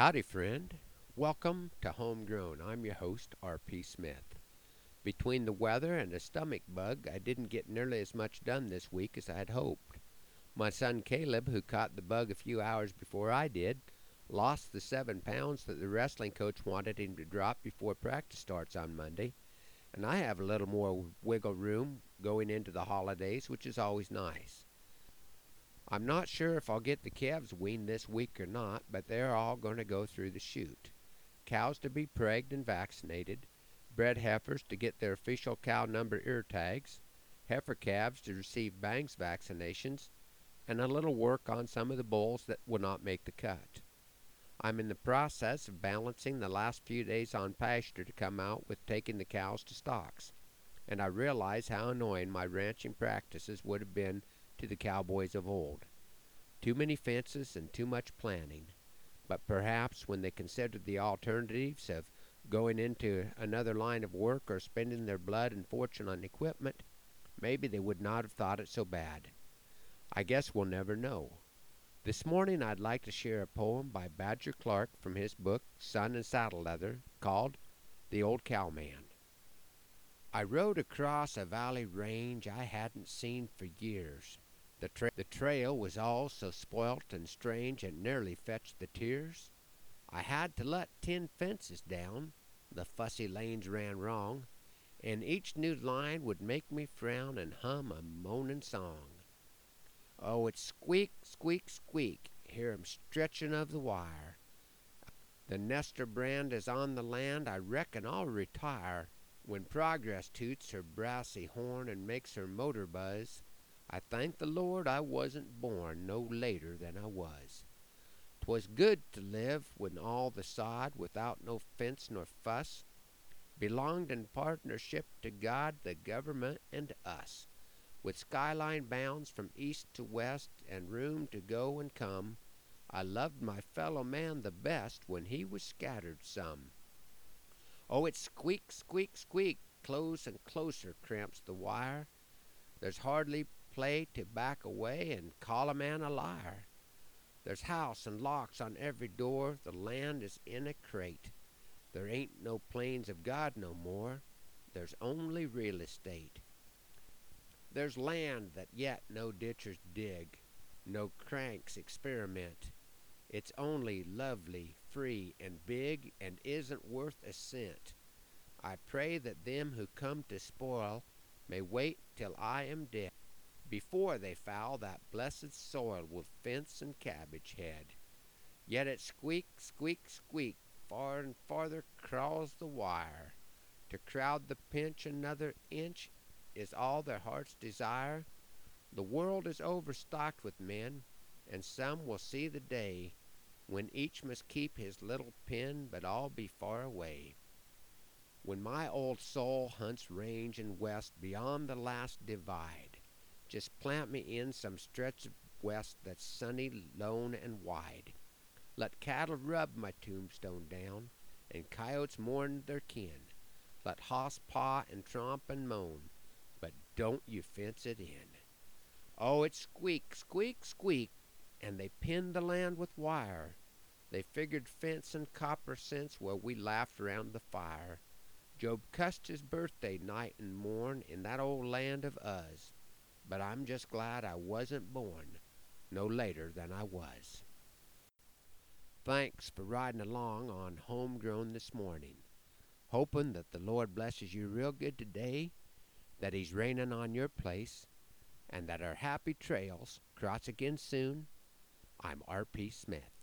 Howdy, friend. Welcome to Homegrown. I'm your host, R.P. Smith. Between the weather and a stomach bug, I didn't get nearly as much done this week as I had hoped. My son Caleb, who caught the bug a few hours before I did, lost the seven pounds that the wrestling coach wanted him to drop before practice starts on Monday, and I have a little more wiggle room going into the holidays, which is always nice. I'm not sure if I'll get the calves weaned this week or not, but they're all going to go through the chute. Cows to be pregged and vaccinated, bred heifers to get their official cow number ear tags, heifer calves to receive Bang's vaccinations, and a little work on some of the bulls that will not make the cut. I'm in the process of balancing the last few days on pasture to come out with taking the cows to stocks, and I realize how annoying my ranching practices would have been to the cowboys of old. Too many fences and too much planning. But perhaps when they considered the alternatives of going into another line of work or spending their blood and fortune on equipment, maybe they would not have thought it so bad. I guess we'll never know. This morning I'd like to share a poem by Badger Clark from his book Sun and Saddle Leather called The Old Cowman. I rode across a valley range I hadn't seen for years. The, tra- the trail was all so spoilt and strange it nearly fetched the tears. I had to let ten fences down, the fussy lanes ran wrong, and each new line would make me frown and hum a moanin' song. Oh, it's squeak, squeak, squeak, hear 'em stretchin' of the wire. The nester brand is on the land, I reckon I'll retire. When progress toots her brassy horn and makes her motor buzz, I thank the Lord I wasn't born no later than I was. 'Twas good to live when all the sod, without no fence nor fuss, belonged in partnership to God, the government, and us. With skyline bounds from east to west and room to go and come, I loved my fellow man the best when he was scattered some. Oh, it squeak, squeak, squeak, close and closer cramps the wire. There's hardly play to back away and call a man a liar. There's house and locks on every door, the land is in a crate. There ain't no plains of God no more, there's only real estate. There's land that yet no ditchers dig, no cranks experiment. It's only lovely, free, and big, and isn't worth a cent. I pray that them who come to spoil may wait till I am dead before they foul that blessed soil with fence and cabbage head. Yet it squeak, squeak, squeak, far and farther crawls the wire. To crowd the pinch another inch is all their hearts desire. The world is overstocked with men, and some will see the day when each must keep his little pen, but all be far away. When my old soul hunts range and west beyond the last divide, just plant me in some stretch of west that's sunny, lone, and wide. Let cattle rub my tombstone down, and coyotes mourn their kin. Let hoss paw and tromp and moan, but don't you fence it in. Oh, it squeak, squeak, squeak, and they pinned the land with wire. They figured fence and copper cents while we laughed around the fire. Job cussed his birthday night and morn in that old land of Uz but I'm just glad I wasn't born no later than I was. Thanks for riding along on Homegrown this morning. Hoping that the Lord blesses you real good today, that He's raining on your place, and that our happy trails cross again soon. I'm R.P. Smith.